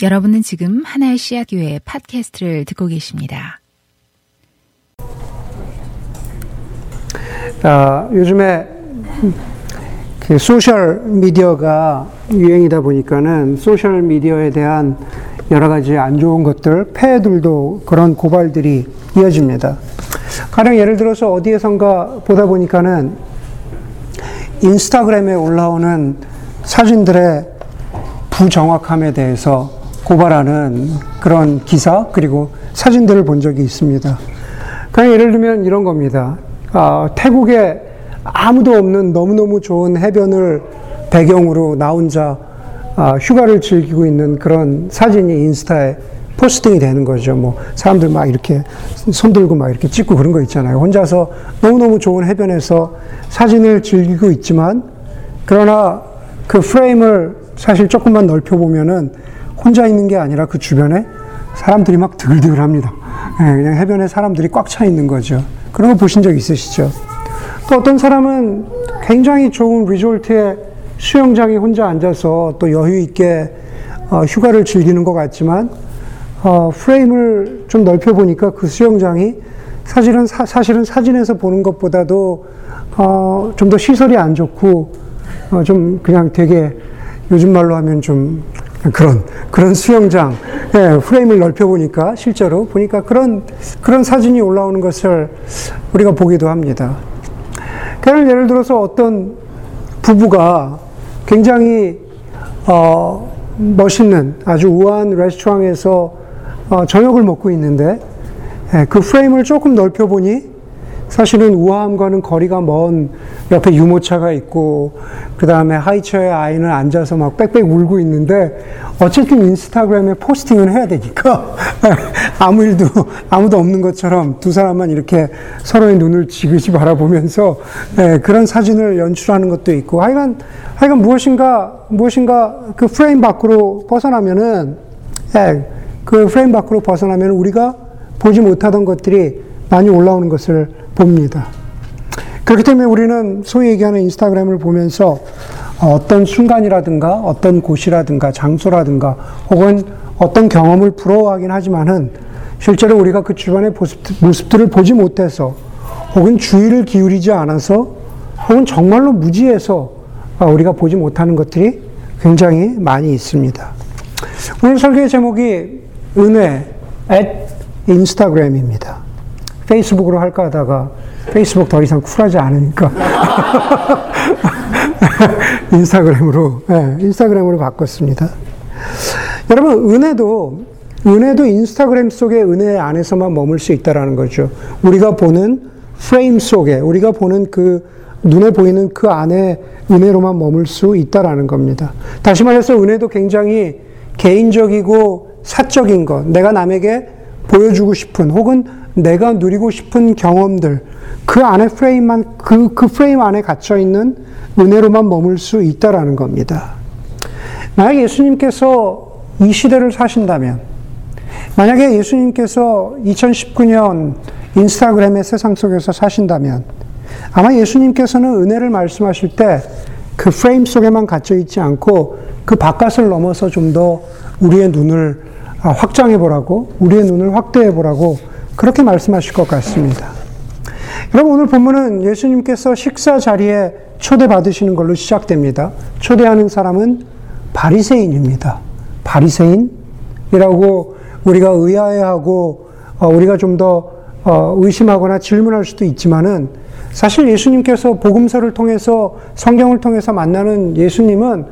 여러분은 지금 하나의 씨앗 교회 팟캐스트를 듣고 계십니다. 아, 요즘에 그 소셜 미디어가 유행이다 보니까는 소셜 미디어에 대한 여러 가지 안 좋은 것들, 폐해들도 그런 고발들이 이어집니다. 가령 예를 들어서 어디에선가 보다 보니까는 인스타그램에 올라오는 사진들의 부정확함에 대해서 고발하는 그런 기사 그리고 사진들을 본 적이 있습니다. 그냥 예를 들면 이런 겁니다. 아, 태국에 아무도 없는 너무너무 좋은 해변을 배경으로 나 혼자 아, 휴가를 즐기고 있는 그런 사진이 인스타에 포스팅이 되는 거죠. 뭐 사람들 막 이렇게 손 들고 막 이렇게 찍고 그런 거 있잖아요. 혼자서 너무너무 좋은 해변에서 사진을 즐기고 있지만 그러나 그 프레임을 사실 조금만 넓혀 보면은 혼자 있는 게 아니라 그 주변에 사람들이 막 드글드글 합니다. 네, 그냥 해변에 사람들이 꽉 차 있는 거죠. 그런 거 보신 적 있으시죠? 또 어떤 사람은 굉장히 좋은 리조트에 수영장에 혼자 앉아서 또 여유 있게 어, 휴가를 즐기는 것 같지만 어, 프레임을 좀 넓혀 보니까 그 수영장이 사실은 사, 실은 사진에서 보는 것보다도 어, 좀 더 시설이 안 좋고 어, 좀 그냥 되게 요즘 말로 하면 좀 그런 그런 수영장 예, 프레임을 넓혀 보니까 실제로 보니까 그런 그런 사진이 올라오는 것을 우리가 보기도 합니다. 그냥 예를 들어서 어떤 부부가 굉장히 어, 멋있는 아주 우아한 레스토랑에서 어, 저녁을 먹고 있는데 예, 그 프레임을 조금 넓혀 보니 사실은 우아함과는 거리가 먼 옆에 유모차가 있고 그 다음에 하이처에 아이는 앉아서 막 빽빽 울고 있는데 어쨌든 인스타그램에 포스팅을 해야 되니까 아무 일도 아무도 없는 것처럼 두 사람만 이렇게 서로의 눈을 지그시 바라보면서 네, 그런 사진을 연출하는 것도 있고 하여간 하여간 무엇인가 무엇인가 그 프레임 밖으로 벗어나면은 네, 그 프레임 밖으로 벗어나면 우리가 보지 못하던 것들이 많이 올라오는 것을 봅니다. 그렇기 때문에 우리는 소위 얘기하는 인스타그램을 보면서 어떤 순간이라든가 어떤 곳이라든가 장소라든가 혹은 어떤 경험을 부러워하긴 하지만은 실제로 우리가 그 주변의 모습들 을 보지 못해서 혹은 주의를 기울이지 않아서 혹은 정말로 무지해서 우리가 보지 못하는 것들이 굉장히 많이 있습니다. 오늘 설교의 제목이 은혜 at 인스타그램입니다. 페이스북으로 할까 하다가 페이스북 더 이상 쿨하지 않으니까 인스타그램으로 네, 인스타그램으로 바꿨습니다. 여러분 은혜도 은혜도 인스타그램 속의 은혜 안에서만 머물 수 있다라는 거죠. 우리가 보는 프레임 속에 우리가 보는 그 눈에 보이는 그 안에 은혜로만 머물 수 있다라는 겁니다. 다시 말해서 은혜도 굉장히 개인적이고 사적인 것, 내가 남에게 보여주고 싶은 혹은 내가 누리고 싶은 경험들, 그 안에 프레임만, 그, 그 프레임 안에 갇혀 있는 은혜로만 머물 수 있다라는 겁니다. 만약 예수님께서 이 시대를 사신다면, 만약에 예수님께서 2019년 인스타그램의 세상 속에서 사신다면, 아마 예수님께서는 은혜를 말씀하실 때 그 프레임 속에만 갇혀 있지 않고 그 바깥을 넘어서 좀 더 우리의 눈을 확장해 보라고, 우리의 눈을 확대해 보라고 그렇게 말씀하실 것 같습니다. 여러분 오늘 본문은 예수님께서 식사 자리에 초대받으시는 걸로 시작됩니다. 초대하는 사람은 바리새인입니다. 바리새인이라고 우리가 의아해하고 어, 우리가 좀더 어, 의심하거나 질문할 수도 있지만은 사실 예수님께서 복음서를 통해서 성경을 통해서 만나는 예수님은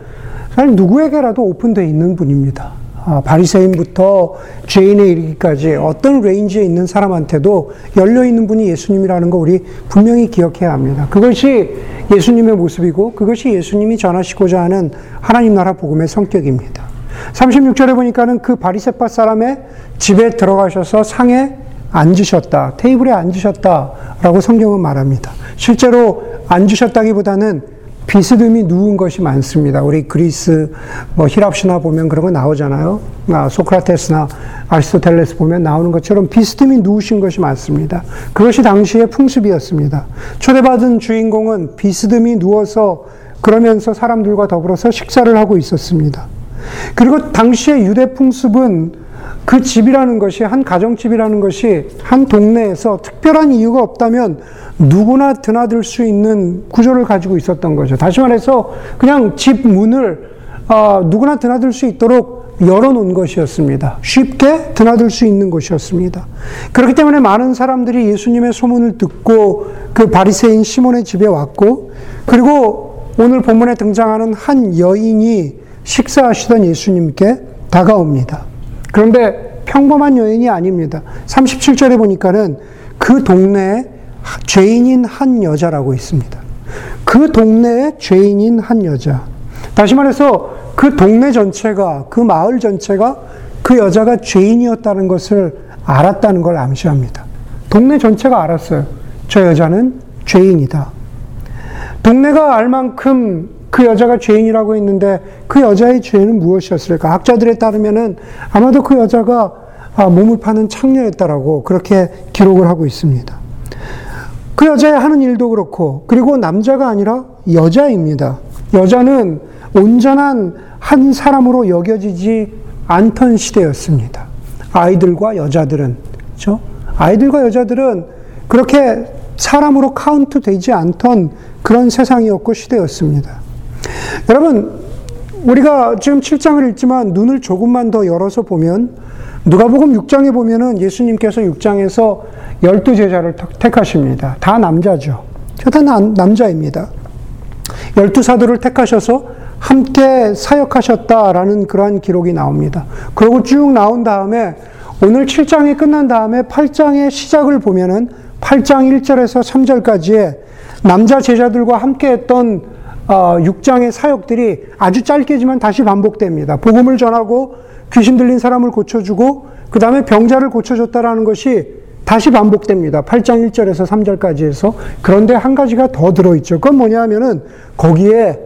사실 누구에게라도 오픈되어 있는 분입니다. 아, 바리새인부터 죄인에 이르기까지 어떤 range에 있는 사람한테도 열려 있는 분이 예수님이라는 거 우리 분명히 기억해야 합니다. 그것이 예수님의 모습이고 그것이 예수님이 전하시고자 하는 하나님 나라 복음의 성격입니다. 36절에 보니까는 그 바리새파 사람의 집에 들어가셔서 상에 앉으셨다. 테이블에 앉으셨다라고 성경은 말합니다. 실제로 앉으셨다기보다는 비스듬히 누운 것이 많습니다. 우리 그리스, 뭐 히랍시나 보면 그런 거 나오잖아요. 아, 소크라테스나 아리스토텔레스 보면 나오는 것처럼 비스듬히 누우신 것이 많습니다. 그것이 당시의 풍습이었습니다. 초대받은 주인공은 비스듬히 누워서 그러면서 사람들과 더불어서 식사를 하고 있었습니다. 그리고 당시의 유대 풍습은 그 집이라는 것이 한 가정집이라는 것이 한 동네에서 특별한 이유가 없다면 누구나 드나들 수 있는 구조를 가지고 있었던 거죠. 다시 말해서 그냥 집 문을 어, 누구나 드나들 수 있도록 열어놓은 것이었습니다. 쉽게 드나들 수 있는 곳이었습니다. 그렇기 때문에 많은 사람들이 예수님의 소문을 듣고 그 바리새인 시몬의 집에 왔고 그리고 오늘 본문에 등장하는 한 여인이 식사하시던 예수님께 다가옵니다. 그런데 평범한 여인이 아닙니다. 37절에 보니까는 그 동네에 죄인인 한 여자라고 있습니다. 그 동네에 죄인인 한 여자. 다시 말해서 그 동네 전체가, 그 마을 전체가 그 여자가 죄인이었다는 것을 알았다는 걸 암시합니다. 동네 전체가 알았어요. 저 여자는 죄인이다. 동네가 알 만큼 그 여자가 죄인이라고 했는데 그 여자의 죄는 무엇이었을까? 학자들에 따르면은 아마도 그 여자가 아, 몸을 파는 창녀였다라고 그렇게 기록을 하고 있습니다. 그 여자의 하는 일도 그렇고 그리고 남자가 아니라 여자입니다. 여자는 온전한 한 사람으로 여겨지지 않던 시대였습니다. 아이들과 여자들은 그렇죠? 아이들과 여자들은 그렇게 사람으로 카운트 되지 않던 그런 세상이었고 시대였습니다. 여러분, 우리가 지금 7장을 읽지만 눈을 조금만 더 열어서 보면 누가복음 6장에 보면은 예수님께서 6장에서 열두 제자를 택하십니다. 다 남자죠. 다 남자입니다. 열두 사도를 택하셔서 함께 사역하셨다라는 그러한 기록이 나옵니다. 그리고 쭉 나온 다음에 오늘 7장이 끝난 다음에 8장의 시작을 보면은 8장 1절에서 3절까지의 남자 제자들과 함께 했던 6장의 어, 사역들이 아주 짧게지만 다시 반복됩니다. 복음을 전하고 귀신 들린 사람을 고쳐주고 그 다음에 병자를 고쳐줬다라는 것이 다시 반복됩니다. 8장 1절에서 3절까지 해서. 그런데 한 가지가 더 들어있죠. 그건 뭐냐 하면은 거기에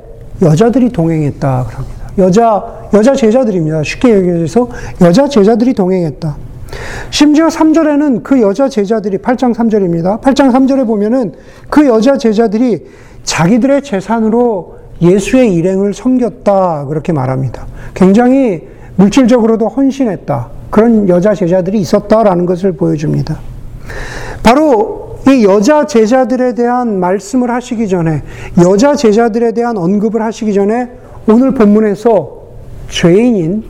여자들이 동행했다. 그럽니다. 여자, 여자 제자들입니다. 쉽게 얘기해서 여자 제자들이 동행했다. 심지어 3절에는 그 여자 제자들이, 8장 3절입니다. 8장 3절에 보면은 그 여자 제자들이 자기들의 재산으로 예수의 일행을 섬겼다. 그렇게 말합니다. 굉장히 물질적으로도 헌신했다. 그런 여자 제자들이 있었다라는 것을 보여줍니다. 바로 이 여자 제자들에 대한 말씀을 하시기 전에, 여자 제자들에 대한 언급을 하시기 전에 오늘 본문에서 죄인인,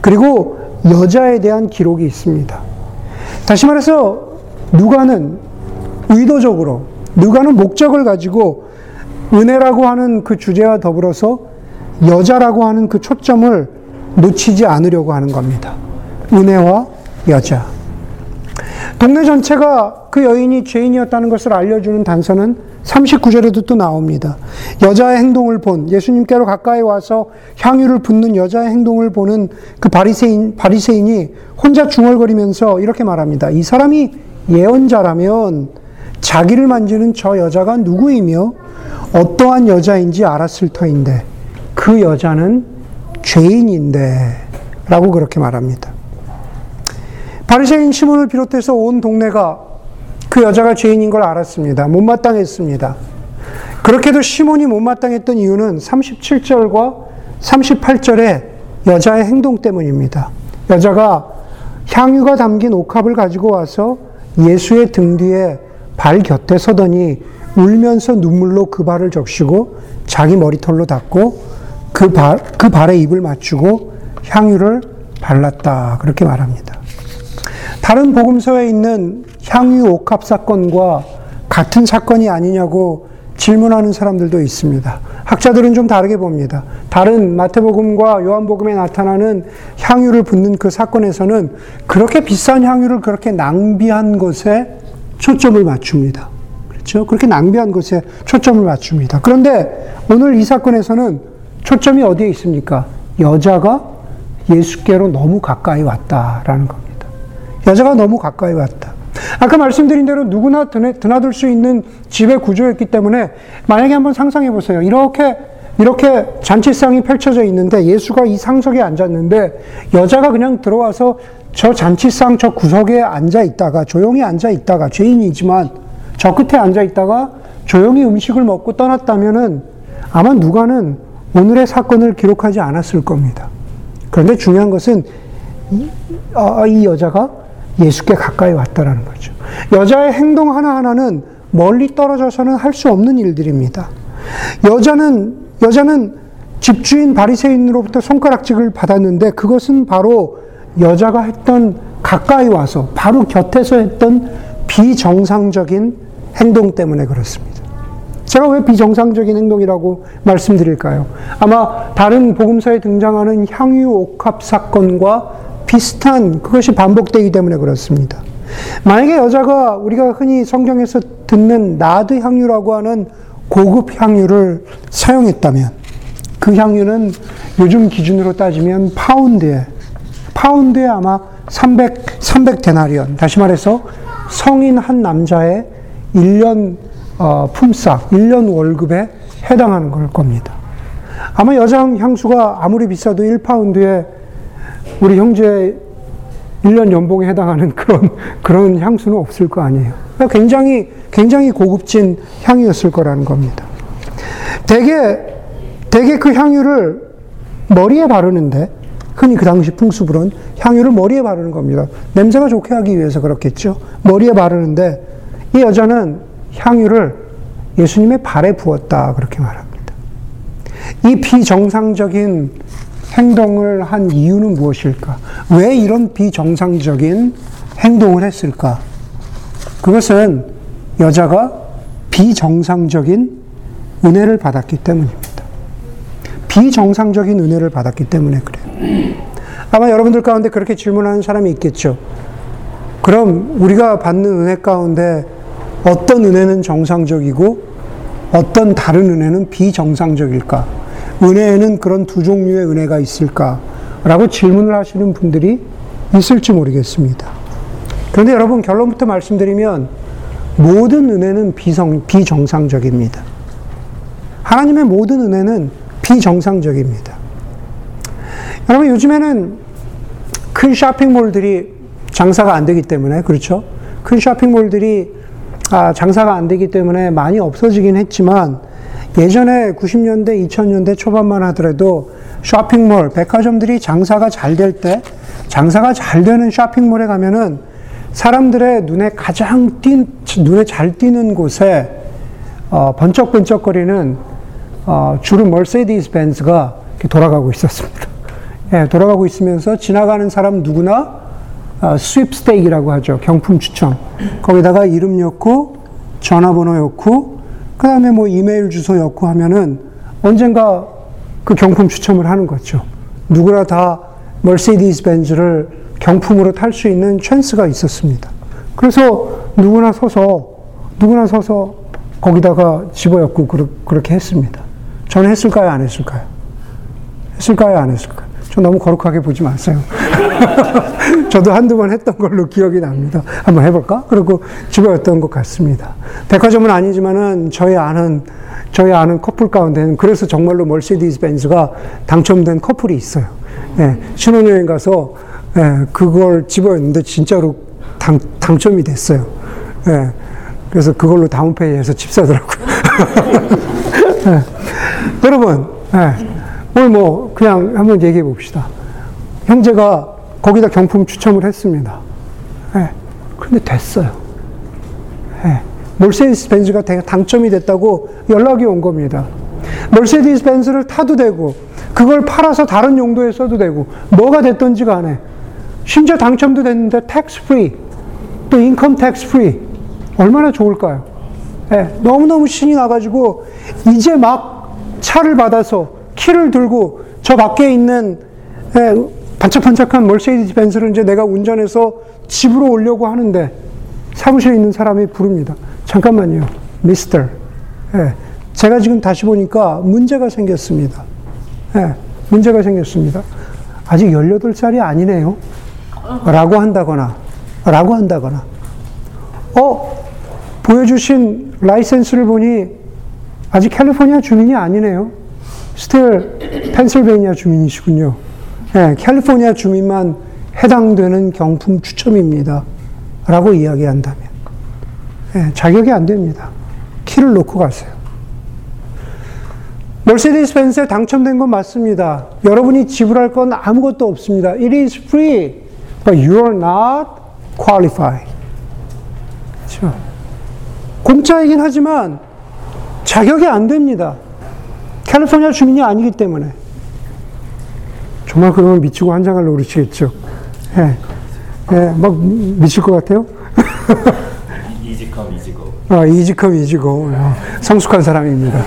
그리고 여자에 대한 기록이 있습니다. 다시 말해서, 누가는 의도적으로, 누가는 목적을 가지고 은혜라고 하는 그 주제와 더불어서 여자라고 하는 그 초점을 놓치지 않으려고 하는 겁니다. 은혜와 여자. 동네 전체가 그 여인이 죄인이었다는 것을 알려주는 단서는 39절에도 또 나옵니다. 여자의 행동을 본 예수님께로 가까이 와서 향유를 붓는 여자의 행동을 보는 그 바리새인 바리새인이 혼자 중얼거리면서 이렇게 말합니다. 이 사람이 예언자라면 자기를 만지는 저 여자가 누구이며 어떠한 여자인지 알았을 터인데 그 여자는 죄인인데 라고 그렇게 말합니다. 바리새인 시몬을 비롯해서 온 동네가 그 여자가 죄인인 걸 알았습니다. 못마땅했습니다. 그렇게도 시몬이 못마땅했던 이유는 37절과 38절의 여자의 행동 때문입니다. 여자가 향유가 담긴 옥합을 가지고 와서 예수의 등 뒤에 발 곁에 서더니 울면서 눈물로 그 발을 적시고 자기 머리털로 닦고 그 발, 그 발에 입을 맞추고 향유를 발랐다. 그렇게 말합니다. 다른 복음서에 있는 향유 옥합 사건과 같은 사건이 아니냐고 질문하는 사람들도 있습니다. 학자들은 좀 다르게 봅니다. 다른 마태복음과 요한복음에 나타나는 향유를 붓는 그 사건에서는 그렇게 비싼 향유를 그렇게 낭비한 것에 초점을 맞춥니다. 그렇죠? 그렇게 낭비한 것에 초점을 맞춥니다. 그런데 오늘 이 사건에서는 초점이 어디에 있습니까? 여자가 예수께로 너무 가까이 왔다라는 겁니다. 여자가 너무 가까이 왔다. 아까 말씀드린 대로 누구나 드나들 수 있는 집의 구조였기 때문에 만약에 한번 상상해 보세요. 이렇게 이렇게 잔치상이 펼쳐져 있는데 예수가 이 상석에 앉았는데 여자가 그냥 들어와서 저 잔치상 저 구석에 앉아 있다가 조용히 앉아 있다가 죄인이지만 저 끝에 앉아 있다가 조용히 음식을 먹고 떠났다면은 아마 누가는 오늘의 사건을 기록하지 않았을 겁니다. 그런데 중요한 것은 이, 아, 이 여자가 예수께 가까이 왔다라는 거죠. 여자의 행동 하나하나는 멀리 떨어져서는 할 수 없는 일들입니다. 여자는 여자는 집주인 바리새인으로부터 손가락질을 받았는데 그것은 바로 여자가 했던 가까이 와서 바로 곁에서 했던 비정상적인 행동 때문에 그렇습니다. 제가 왜 비정상적인 행동이라고 말씀드릴까요? 아마 다른 복음서에 등장하는 향유 옥합 사건과 비슷한 그것이 반복되기 때문에 그렇습니다. 만약에 여자가 우리가 흔히 성경에서 듣는 나드 향유라고 하는 고급 향유를 사용했다면 그 향유는 요즘 기준으로 따지면 파운드에 파운드에 아마 300 300 데나리온 다시 말해서 성인 한 남자의 1년 어, 품삯, 1년 월급에 해당하는 걸 겁니다. 아마 여자 향수가 아무리 비싸도 1파운드에 우리 형제 1년 연봉에 해당하는 그런, 그런 향수는 없을 거 아니에요. 굉장히, 굉장히 고급진 향이었을 거라는 겁니다. 대개, 대개 그 향유를 머리에 바르는데, 흔히 그 당시 풍습으로는 향유를 머리에 바르는 겁니다. 냄새가 좋게 하기 위해서 그렇겠죠. 머리에 바르는데, 이 여자는 향유를 예수님의 발에 부었다. 그렇게 말합니다. 이 비정상적인 행동을 한 이유는 무엇일까? 왜 이런 비정상적인 행동을 했을까? 그것은 여자가 비정상적인 은혜를 받았기 때문입니다. 비정상적인 은혜를 받았기 때문에 그래요. 아마 여러분들 가운데 그렇게 질문하는 사람이 있겠죠. 그럼 우리가 받는 은혜 가운데 어떤 은혜는 정상적이고 어떤 다른 은혜는 비정상적일까? 은혜에는 그런 두 종류의 은혜가 있을까? 라고 질문을 하시는 분들이 있을지 모르겠습니다. 그런데 여러분 결론부터 말씀드리면 모든 은혜는 비성, 비정상적입니다. 하나님의 모든 은혜는 비정상적입니다. 여러분 요즘에는 큰 쇼핑몰들이 장사가 안 되기 때문에 그렇죠? 큰 쇼핑몰들이 아, 장사가 안 되기 때문에 많이 없어지긴 했지만 예전에 90년대, 2000년대 초반만 하더라도 쇼핑몰, 백화점들이 장사가 잘 될 때, 장사가 잘 되는 쇼핑몰에 가면은 사람들의 눈에 가장 띈, 눈에 잘 띄는 곳에 어, 번쩍번쩍거리는 어, 주로 멀세디스 벤츠가 돌아가고 있었습니다. 예, 돌아가고 있으면서 지나가는 사람 누구나 어, 스윕스테이크라고 하죠. 경품 추첨. 거기다가 이름 넣고 전화번호 넣고 그 다음에 뭐 이메일 주소 넣고 하면은 언젠가 그 경품 추첨을 하는 거죠. 누구나 다 멀시디스 벤츠를 경품으로 탈 수 있는 찬스가 있었습니다. 그래서 누구나 서서 누구나 서서 거기다가 집어넣고 그렇게 했습니다. 저는 했을까요? 안 했을까요? 했을까요? 안 했을까요? 저 너무 거룩하게 보지 마세요. 저도 한두 번 했던 걸로 기억이 납니다. 한번 해볼까? 그리고 집어였던 것 같습니다. 백화점은 아니지만은 저희 아는, 저희 아는 커플 가운데는 그래서 정말로 멀시디스 벤츠가 당첨된 커플이 있어요. 예, 신혼여행 가서 예, 그걸 집어였는데 진짜로 당, 당첨이 됐어요. 예, 그래서 그걸로 다운페이해서 집 사더라고요. 예, 여러분, 예, 오늘 뭐 그냥 한번 얘기해 봅시다. 형제가 거기다 경품 추첨을 했습니다. 예. 근데 됐어요. 예. 멀세디스 벤츠가 당첨이 됐다고 연락이 온 겁니다. 멀세디스 벤츠를 타도 되고, 그걸 팔아서 다른 용도에 써도 되고, 뭐가 됐던지 간에, 심지어 당첨도 됐는데 tax free, 또 income tax free, 얼마나 좋을까요? 예. 너무너무 신이 나가지고, 이제 막 차를 받아서 키를 들고 저 밖에 있는 예, 반짝반짝한 멀세디스 벤츠를 이제 내가 운전해서 집으로 오려고 하는데 사무실에 있는 사람이 부릅니다. 잠깐만요. 미스터. 예, 제가 지금 다시 보니까 문제가 생겼습니다. 예, 문제가 생겼습니다. 아직 18살이 아니네요. 라고 한다거나, 라고 한다거나. 어, 보여주신 license를 보니 아직 캘리포니아 주민이 아니네요. still 펜실베니아 주민이시군요. 네, 캘리포니아 주민만 해당되는 경품 추첨입니다. 라고 이야기한다면 네, 자격이 안 됩니다. 키를 놓고 가세요. 멀세디스 벤츠에 당첨된 건 맞습니다. 여러분이 지불할 건 아무것도 없습니다. It is free, but you are not qualified. 그렇죠? 공짜이긴 하지만 자격이 안 됩니다. 캘리포니아 주민이 아니기 때문에. 정말 그러면 미치고 한장을 노리시겠죠. 예. 예, 막 미칠 것 같아요? 이지컴 이지고. 아, 이지컴 이지고. 성숙한 사람입니다.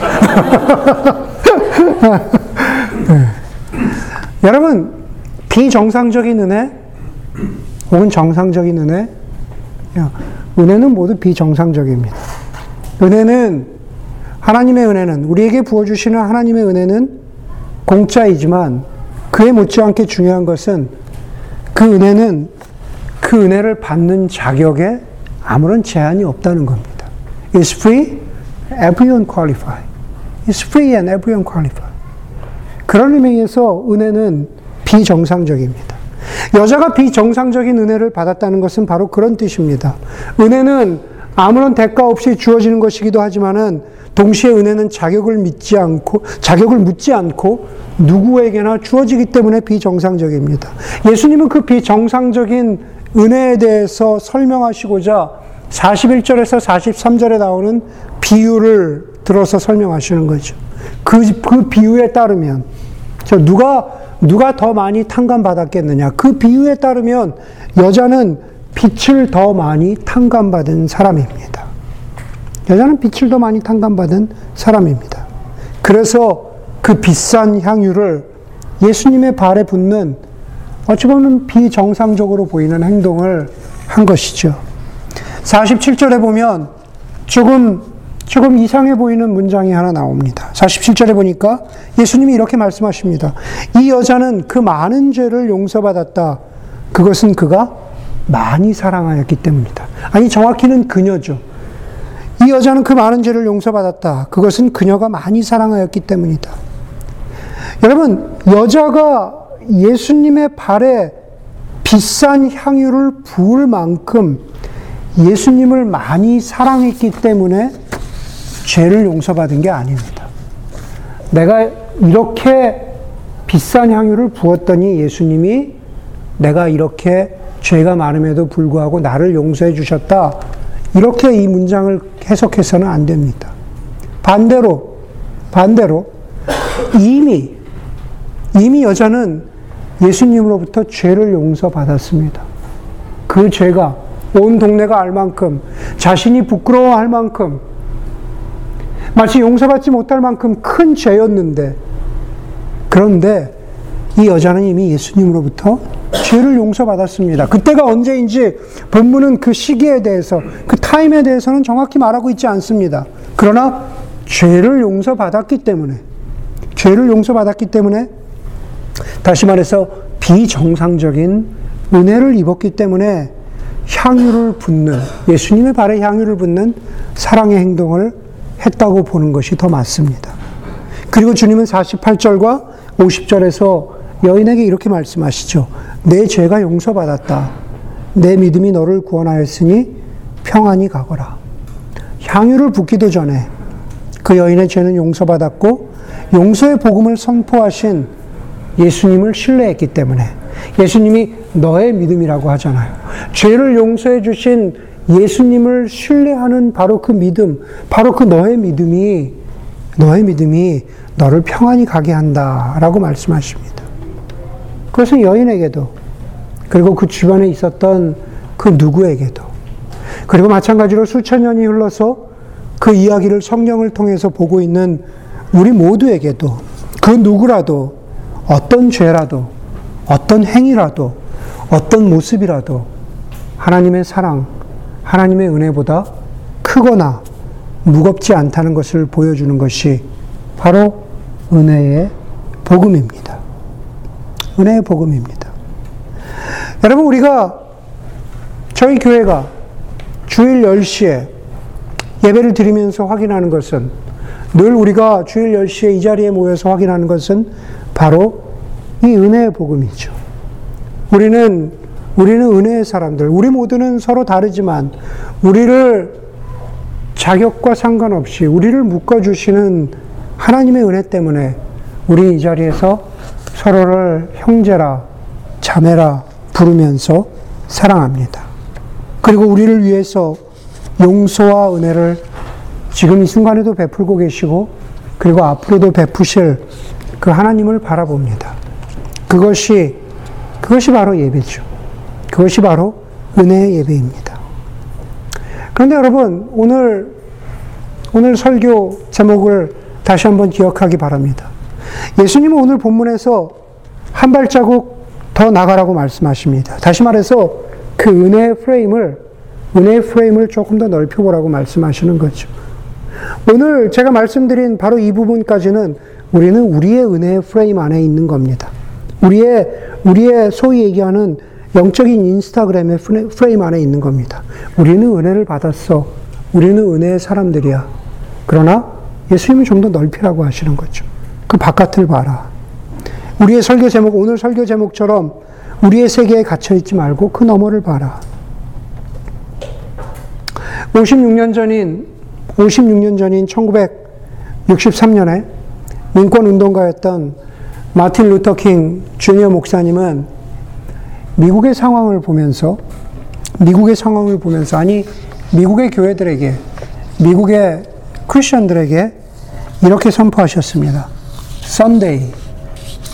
네. 여러분, 비정상적인 은혜, 혹은 정상적인 은혜, 은혜는 모두 비정상적입니다. 은혜는, 하나님의 은혜는, 우리에게 부어주시는 하나님의 은혜는 공짜이지만, 그에 못지않게 중요한 것은 그 은혜는 그 은혜를 받는 자격에 아무런 제한이 없다는 겁니다. It's free, everyone qualified. It's free and everyone qualified. 그런 의미에서 은혜는 비정상적입니다. 여자가 비정상적인 은혜를 받았다는 것은 바로 그런 뜻입니다. 은혜는 아무런 대가 없이 주어지는 것이기도 하지만은 동시에 은혜는 자격을 믿지 않고 자격을 묻지 않고 누구에게나 주어지기 때문에 비정상적입니다. 예수님은 그 비정상적인 은혜에 대해서 설명하시고자 41절에서 43절에 나오는 비유를 들어서 설명하시는 거죠. 그, 그 비유에 따르면, 저 누가, 누가 더 많이 탕감 받았겠느냐. 그 비유에 따르면 여자는 빛을 더 많이 탕감받은 사람입니다. 여자는 빛을 더 많이 탕감받은 사람입니다. 그래서 그 비싼 향유를 예수님의 발에 붓는 어찌 보면 비정상적으로 보이는 행동을 한 것이죠. 47절에 보면 조금, 조금 이상해 보이는 문장이 하나 나옵니다. 47절에 보니까 예수님이 이렇게 말씀하십니다. 이 여자는 그 많은 죄를 용서받았다. 그것은 그가 많이 사랑하였기 때문이다. 아니, 정확히는 그녀죠. 이 여자는 그 많은 죄를 용서받았다. 그것은 그녀가 많이 사랑하였기 때문이다. 여러분, 여자가 예수님의 발에 비싼 향유를 부을 만큼 예수님을 많이 사랑했기 때문에 죄를 용서받은 게 아닙니다. 내가 이렇게 비싼 향유를 부었더니 예수님이 내가 이렇게 죄가 많음에도 불구하고 나를 용서해 주셨다. 이렇게 이 문장을 해석해서는 안 됩니다. 반대로, 반대로 이미, 이미 여자는 예수님으로부터 죄를 용서받았습니다. 그 죄가 온 동네가 알 만큼, 자신이 부끄러워할 만큼, 마치 용서받지 못할 만큼 큰 죄였는데, 그런데 이 여자는 이미 예수님으로부터 죄를 용서받았습니다. 그때가 언제인지 본문은 그 시기에 대해서, 그 타임에 대해서는 정확히 말하고 있지 않습니다. 그러나 죄를 용서받았기 때문에, 죄를 용서받았기 때문에, 다시 말해서 비정상적인 은혜를 입었기 때문에 향유를 붓는, 예수님의 발에 향유를 붓는 사랑의 행동을 했다고 보는 것이 더 맞습니다. 그리고 주님은 48절과 50절에서 여인에게 이렇게 말씀하시죠. 내 죄가 용서받았다. 내 믿음이 너를 구원하였으니 평안히 가거라. 향유를 붓기도 전에 그 여인의 죄는 용서받았고 용서의 복음을 선포하신 예수님을 신뢰했기 때문에 예수님이 너의 믿음이라고 하잖아요. 죄를 용서해 주신 예수님을 신뢰하는 바로 그 믿음, 바로 그 너의 믿음이 너의 믿음이 너를 평안히 가게 한다라고 말씀하십니다. 그것은 여인에게도 그리고 그 주변에 있었던 그 누구에게도 그리고 마찬가지로 수천 년이 흘러서 그 이야기를 성령을 통해서 보고 있는 우리 모두에게도 그 누구라도 어떤 죄라도 어떤 행위라도 어떤 모습이라도 하나님의 사랑, 하나님의 은혜보다 크거나 무겁지 않다는 것을 보여주는 것이 바로 은혜의 복음입니다. 은혜의 복음입니다. 여러분, 우리가 저희 교회가 주일 10시에 예배를 드리면서 확인하는 것은 늘 우리가 주일 10시에 이 자리에 모여서 확인하는 것은 바로 이 은혜의 복음이죠. 우리는 우리는 은혜의 사람들, 우리 모두는 서로 다르지만 우리를 자격과 상관없이 우리를 묶어 주시는 하나님의 은혜 때문에 우리 이 자리에서 서로를 형제라, 자매라 부르면서 사랑합니다. 그리고 우리를 위해서 용서와 은혜를 지금 이 순간에도 베풀고 계시고 그리고 앞으로도 베푸실 그 하나님을 바라봅니다. 그것이 그것이 바로 예배죠. 그것이 바로 은혜의 예배입니다. 그런데 여러분 오늘 오늘 설교 제목을 다시 한번 기억하기 바랍니다. 예수님은 오늘 본문에서 한 발자국 더 나가라고 말씀하십니다. 다시 말해서 그 은혜의 프레임을 은혜의 프레임을 조금 더 넓혀보라고 말씀하시는 거죠. 오늘 제가 말씀드린 바로 이 부분까지는 우리는 우리의 은혜의 프레임 안에 있는 겁니다. 우리의 우리의 소위 얘기하는 영적인 인스타그램의 프레임 안에 있는 겁니다. 우리는 은혜를 받았어. 우리는 은혜의 사람들이야. 그러나 예수님은 좀 더 넓히라고 하시는 거죠. 그 바깥을 봐라. 우리의 설교 제목, 오늘 설교 제목처럼 우리의 세계에 갇혀 있지 말고 그 너머를 봐라. 56년 전인 56년 전인 1963년에 민권 운동가였던 마틴 루터 킹 주니어 목사님은 미국의 상황을 보면서 미국의 상황을 보면서 아니 미국의 교회들에게 미국의 크리스천들에게 이렇게 선포하셨습니다. Sunday,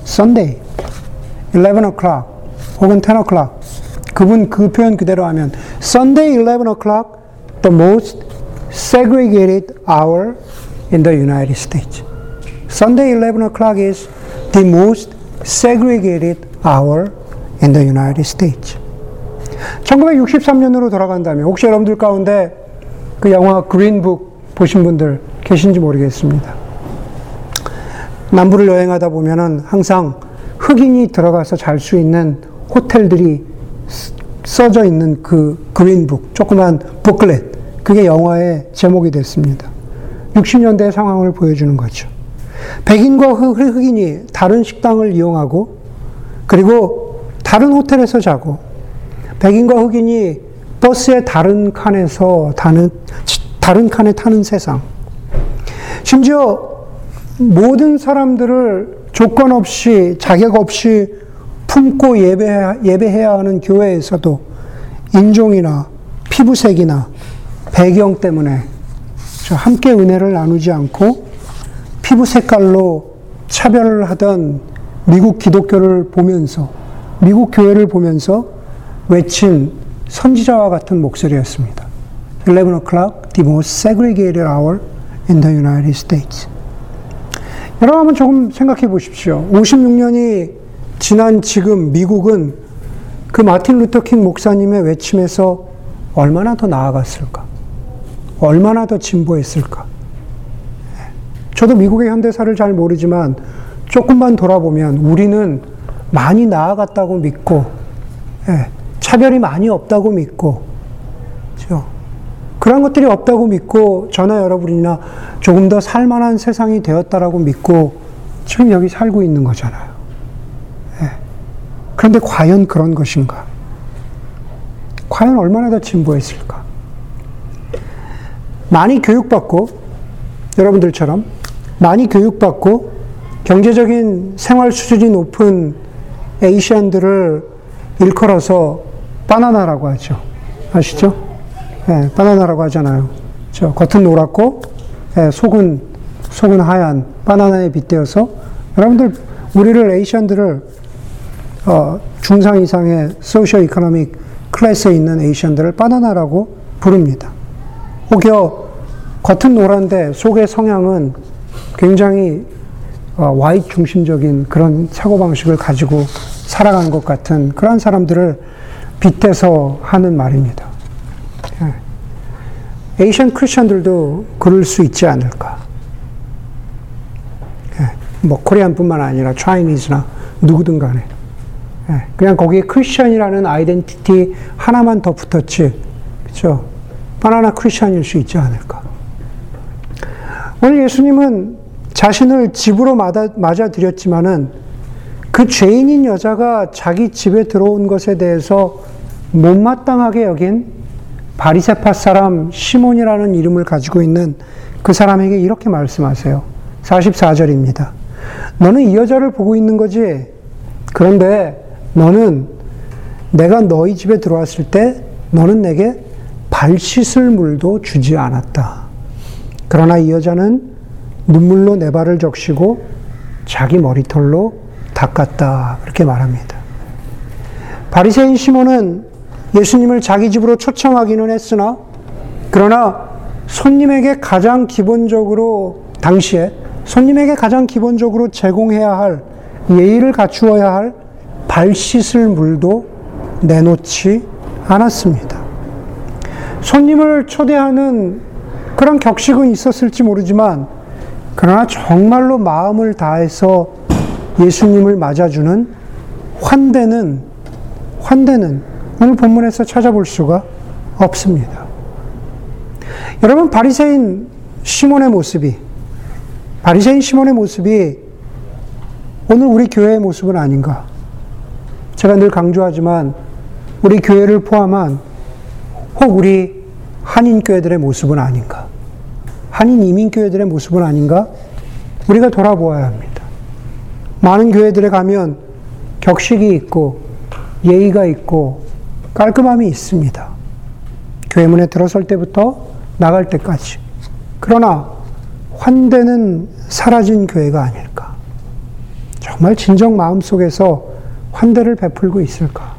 Sunday, 11 o'clock 혹은 10 o'clock 그분 그 표현 그대로 하면 Sunday 11 o'clock the most segregated hour in the United States. Sunday 11 o'clock is the most segregated hour in the United States. 1963년으로 돌아간다면 혹시 여러분들 가운데 그 영화 그린북 보신 분들 계신지 모르겠습니다. 남부를 여행하다 보면은 항상 흑인이 들어가서 잘 수 있는 호텔들이 써져 있는 그 그린북, 조그만 북클렛, 그게 영화의 제목이 됐습니다. 60년대 상황을 보여주는 거죠. 백인과 흑인이 다른 식당을 이용하고 그리고 다른 호텔에서 자고 백인과 흑인이 버스의 다른 칸에서 다른, 다른 칸에 타는 세상. 심지어 모든 사람들을 조건 없이 자격 없이 품고 예배, 예배해야 하는 교회에서도 인종이나 피부색이나 배경 때문에 함께 은혜를 나누지 않고 피부 색깔로 차별을 하던 미국 기독교를 보면서 미국 교회를 보면서 외친 선지자와 같은 목소리였습니다. 11 o'clock, the most segregated hour in the United States. 여러분 한번 조금 생각해 보십시오. 56년이 지난 지금 미국은 그 마틴 루터 킹 목사님의 외침에서 얼마나 더 나아갔을까? 얼마나 더 진보했을까? 저도 미국의 현대사를 잘 모르지만 조금만 돌아보면 우리는 많이 나아갔다고 믿고, 예, 차별이 많이 없다고 믿고, 그렇죠? 그런 것들이 없다고 믿고 저나 여러분이나 조금 더 살만한 세상이 되었다라고 믿고 지금 여기 살고 있는 거잖아요. 예. 그런데 과연 그런 것인가? 과연 얼마나 더 진보했을까? 많이 교육받고 여러분들처럼 많이 교육받고 경제적인 생활 수준이 높은 에이시안들을 일컬어서 바나나라고 하죠. 아시죠? 네, 바나나라고 하잖아요. 저 겉은 노랗고 네, 속은 속은 하얀 바나나에 빗대어서 여러분들 우리를 Asian들을 어, 중상 이상의 social economic class에 있는 Asian들을 바나나라고 부릅니다. 혹여 겉은 노란데 속의 성향은 굉장히 와이 어, 중심적인 그런 사고방식을 가지고 살아가는 것 같은 그런 사람들을 빗대서 하는 말입니다. 예. Asian 크리스천들도 그럴 수 있지 않을까. 예. 뭐 Korean뿐만 아니라 Chinese나 누구든 간에 예. 그냥 거기에 크리스천이라는 identity 하나만 더 붙었지, 그렇죠? 바나나 크리스천일 수 있지 않을까. 오늘 예수님은 자신을 집으로 맞아, 맞아들였지만은 그 죄인인 여자가 자기 집에 들어온 것에 대해서 못마땅하게 여긴 바리세파 사람 시몬이라는 이름을 가지고 있는 그 사람에게 이렇게 말씀하세요. 44절입니다. 너는 이 여자를 보고 있는 거지. 그런데 너는 내가 너희 집에 들어왔을 때 너는 내게 발 씻을 물도 주지 않았다. 그러나 이 여자는 눈물로 내 발을 적시고 자기 머리털로 닦았다. 그렇게 말합니다. 바리새인 시몬은 예수님을 자기 집으로 초청하기는 했으나 그러나 손님에게 가장 기본적으로 당시에 손님에게 가장 기본적으로 제공해야 할 예의를 갖추어야 할 발 씻을 물도 내놓지 않았습니다. 손님을 초대하는 그런 격식은 있었을지 모르지만 그러나 정말로 마음을 다해서 예수님을 맞아주는 환대는 환대는 오늘 본문에서 찾아볼 수가 없습니다. 여러분 바리새인 시몬의 모습이 바리새인 시몬의 모습이 오늘 우리 교회의 모습은 아닌가? 제가 늘 강조하지만 우리 교회를 포함한 혹 우리 한인 교회들의 모습은 아닌가? 한인 이민 교회들의 모습은 아닌가? 우리가 돌아보아야 합니다. 많은 교회들에 가면 격식이 있고 예의가 있고 깔끔함이 있습니다. 교회 문에 들어설 때부터 나갈 때까지. 그러나 환대는 사라진 교회가 아닐까. 정말 진정 마음 속에서 환대를 베풀고 있을까.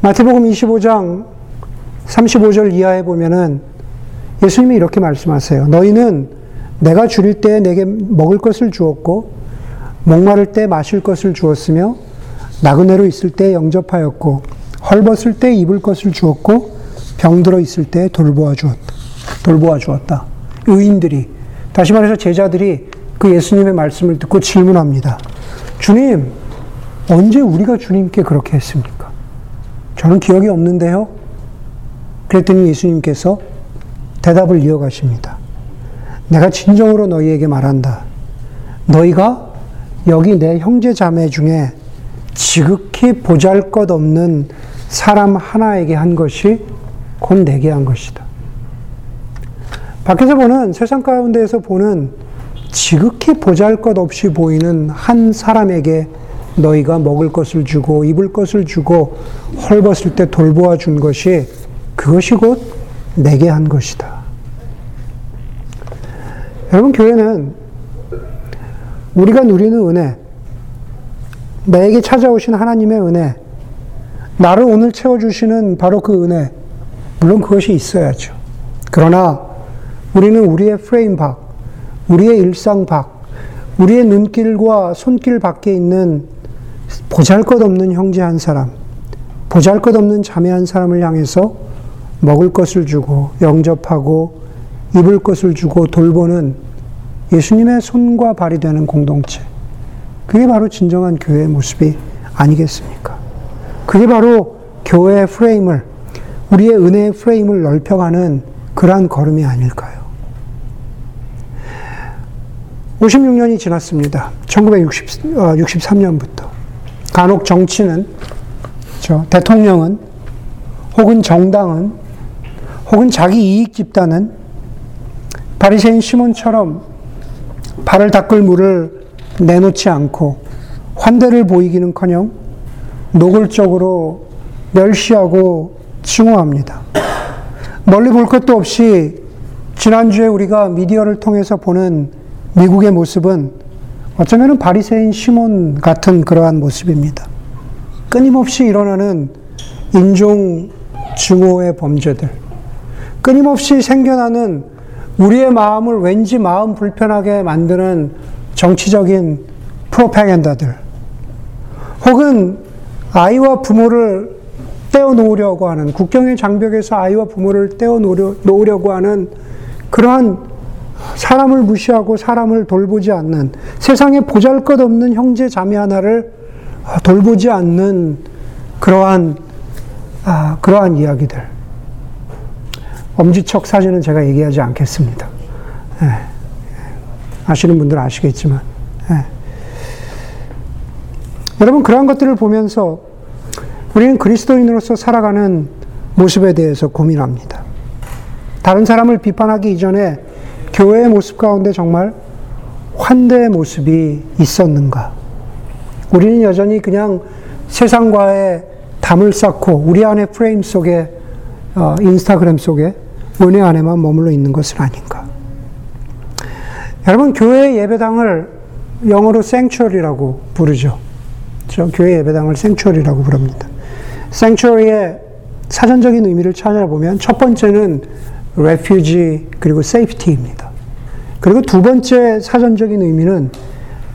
마태복음 25장 35절 이하에 보면은 예수님이 이렇게 말씀하세요. 너희는 내가 줄일 때 내게 먹을 것을 주었고, 목마를 때 마실 것을 주었으며, 나그네로 있을 때 영접하였고, 헐벗을 때 입을 것을 주었고, 병들어 있을 때 돌보아 주었다. 돌보아 주었다. 의인들이, 다시 말해서 제자들이 그 예수님의 말씀을 듣고 질문합니다. 주님, 언제 우리가 주님께 그렇게 했습니까? 저는 기억이 없는데요. 그랬더니 예수님께서 대답을 이어가십니다. 내가 진정으로 너희에게 말한다. 너희가 여기 내 형제 자매 중에 지극히 보잘 것 없는 사람 하나에게 한 것이 곧 내게 한 것이다. 밖에서 보는 세상 가운데에서 보는 지극히 보잘 것 없이 보이는 한 사람에게 너희가 먹을 것을 주고 입을 것을 주고 헐벗을 때 돌보아 준 것이 그것이 곧 내게 한 것이다. 여러분, 교회는 우리가 누리는 은혜, 나에게 찾아오신 하나님의 은혜, 나를 오늘 채워주시는 바로 그 은혜, 물론 그것이 있어야죠. 그러나 우리는 우리의 프레임 밖, 우리의 일상 밖, 우리의 눈길과 손길 밖에 있는 보잘 것 없는 형제 한 사람, 보잘 것 없는 자매 한 사람을 향해서 먹을 것을 주고 영접하고 입을 것을 주고 돌보는 예수님의 손과 발이 되는 공동체. 그게 바로 진정한 교회의 모습이 아니겠습니까? 그게 바로 교회의 프레임을, 우리의 은혜의 프레임을 넓혀가는 그러한 걸음이 아닐까요? 56년이 지났습니다. 1963년부터. 간혹 정치는, 저 대통령은, 혹은 정당은, 혹은 자기 이익 집단은 바리새인 시몬처럼 발을 닦을 물을 내놓지 않고 환대를 보이기는커녕 노골적으로 멸시하고 증오합니다. 멀리 볼 것도 없이 지난주에 우리가 미디어를 통해서 보는 미국의 모습은 어쩌면 바리새인 시몬 같은 그러한 모습입니다. 끊임없이 일어나는 인종 증오의 범죄들, 끊임없이 생겨나는 우리의 마음을 왠지 마음 불편하게 만드는 정치적인 프로파간다들, 혹은 아이와 부모를 떼어놓으려고 하는 국경의 장벽에서 아이와 부모를 떼어놓으려고 하는 그러한 사람을 무시하고 사람을 돌보지 않는 세상에 보잘 것 없는 형제 자매 하나를 돌보지 않는 그러한 아, 그러한 이야기들. 엄지척 사진은 제가 얘기하지 않겠습니다. 예. 아시는 분들 아시겠지만. 예. 여러분, 그러한 것들을 보면서 우리는 그리스도인으로서 살아가는 모습에 대해서 고민합니다. 다른 사람을 비판하기 이전에 교회의 모습 가운데 정말 환대의 모습이 있었는가? 우리는 여전히 그냥 세상과의 담을 쌓고 우리 안의 프레임 속에 어, 인스타그램 속에 은혜 안에만 머물러 있는 것은 아닌가? 여러분 교회 예배당을 영어로 생츄얼이라고 부르죠. 저 교회 예배당을 생츄얼이라고 부릅니다. 생츄얼의 사전적인 의미를 찾아보면 첫 번째는 refuge 그리고 safety입니다. 그리고 두 번째 사전적인 의미는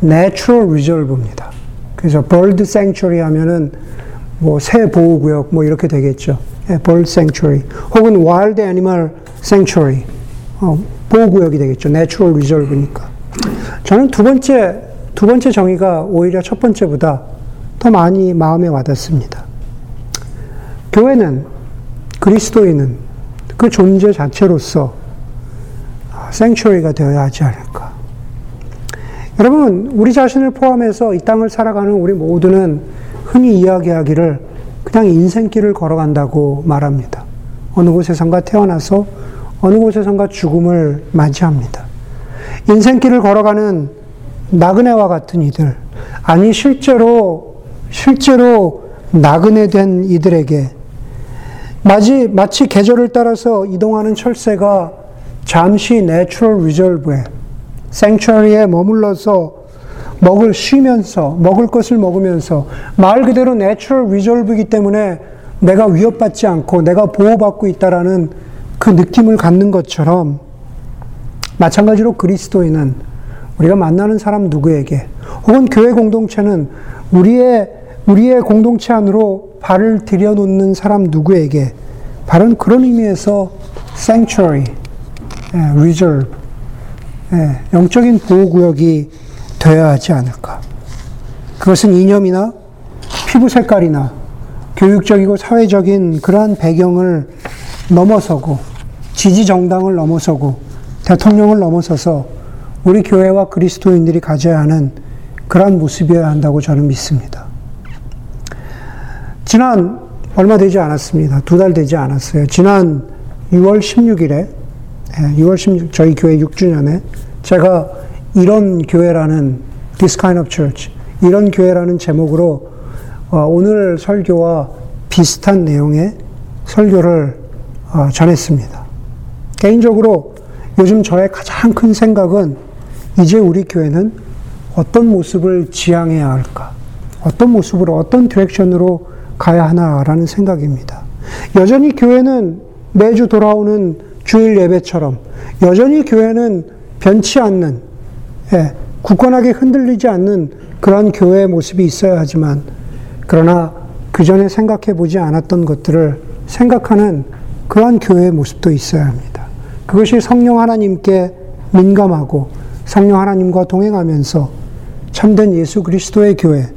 natural reserve입니다. 그래서 bird sanctuary 하면은 뭐 새 보호구역 뭐 이렇게 되겠죠. 예, bird sanctuary 혹은 wild animal sanctuary 어, 보호구역이 되겠죠. natural reserve니까. 저는 두 번째 두 번째 정의가 오히려 첫 번째보다 더 많이 마음에 와닿습니다. 교회는 그리스도인은 그 존재 자체로서 생츄어리가 되어야 하지 않을까. 여러분, 우리 자신을 포함해서 이 땅을 살아가는 우리 모두는 흔히 이야기하기를 그냥 인생길을 걸어간다고 말합니다. 어느 곳에선가 태어나서 어느 곳에선가 죽음을 맞이합니다. 인생길을 걸어가는 나그네와 같은 이들, 아니 실제로 실제로 나그네 된 이들에게 마치, 마치 계절을 따라서 이동하는 철새가 잠시 natural reserve에 sanctuary에 머물러서 먹을 쉬면서 먹을 것을 먹으면서 말 그대로 natural reserve이기 때문에 내가 위협받지 않고 내가 보호받고 있다라는 그 느낌을 갖는 것처럼 마찬가지로 그리스도인은 우리가 만나는 사람 누구에게 혹은 교회 공동체는 우리의 우리의 공동체 안으로 발을 들여놓는 사람 누구에게 바로 그런 의미에서 sanctuary, 예, reserve, 예, 영적인 보호구역이 되어야 하지 않을까. 그것은 이념이나 피부 색깔이나 교육적이고 사회적인 그러한 배경을 넘어서고 지지 정당을 넘어서고 대통령을 넘어서서 우리 교회와 그리스도인들이 가져야 하는 그러한 모습이어야 한다고 저는 믿습니다. 지난 얼마 되지 않았습니다. 두 달 되지 않았어요. 지난 6월 16일에 6월 16 저희 교회 6주년에 제가 이런 교회라는 This kind of church 이런 교회라는 제목으로 어, 오늘 설교와 비슷한 내용의 설교를 어, 전했습니다. 개인적으로 요즘 저의 가장 큰 생각은 이제 우리 교회는 어떤 모습을 지향해야 할까? 어떤 모습으로, 어떤 direction으로 가야 하나라는 생각입니다. 여전히 교회는 매주 돌아오는 주일 예배처럼, 여전히 교회는 변치 않는, 예, 굳건하게 흔들리지 않는 그런 교회의 모습이 있어야 하지만, 그러나 그 전에 생각해 보지 않았던 것들을 생각하는 그러한 교회의 모습도 있어야 합니다. 그것이 성령 하나님께 민감하고 성령 하나님과 동행하면서 참된 예수 그리스도의 교회,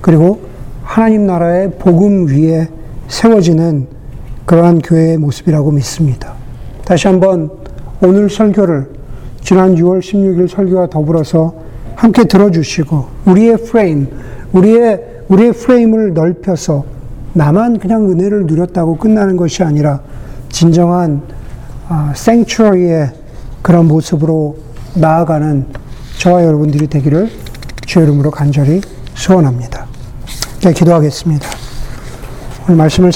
그리고 하나님 나라의 복음 위에 세워지는 그러한 교회의 모습이라고 믿습니다. 다시 한번 오늘 설교를 지난 6월 16일 설교와 더불어서 함께 들어주시고 우리의 프레임, 우리의 우리의 프레임을 넓혀서 나만 그냥 은혜를 누렸다고 끝나는 것이 아니라 진정한 생츄어리의 그런 모습으로 나아가는 저와 여러분들이 되기를 주의 이름으로 간절히 소원합니다. 네, 기도하겠습니다. 오늘 말씀을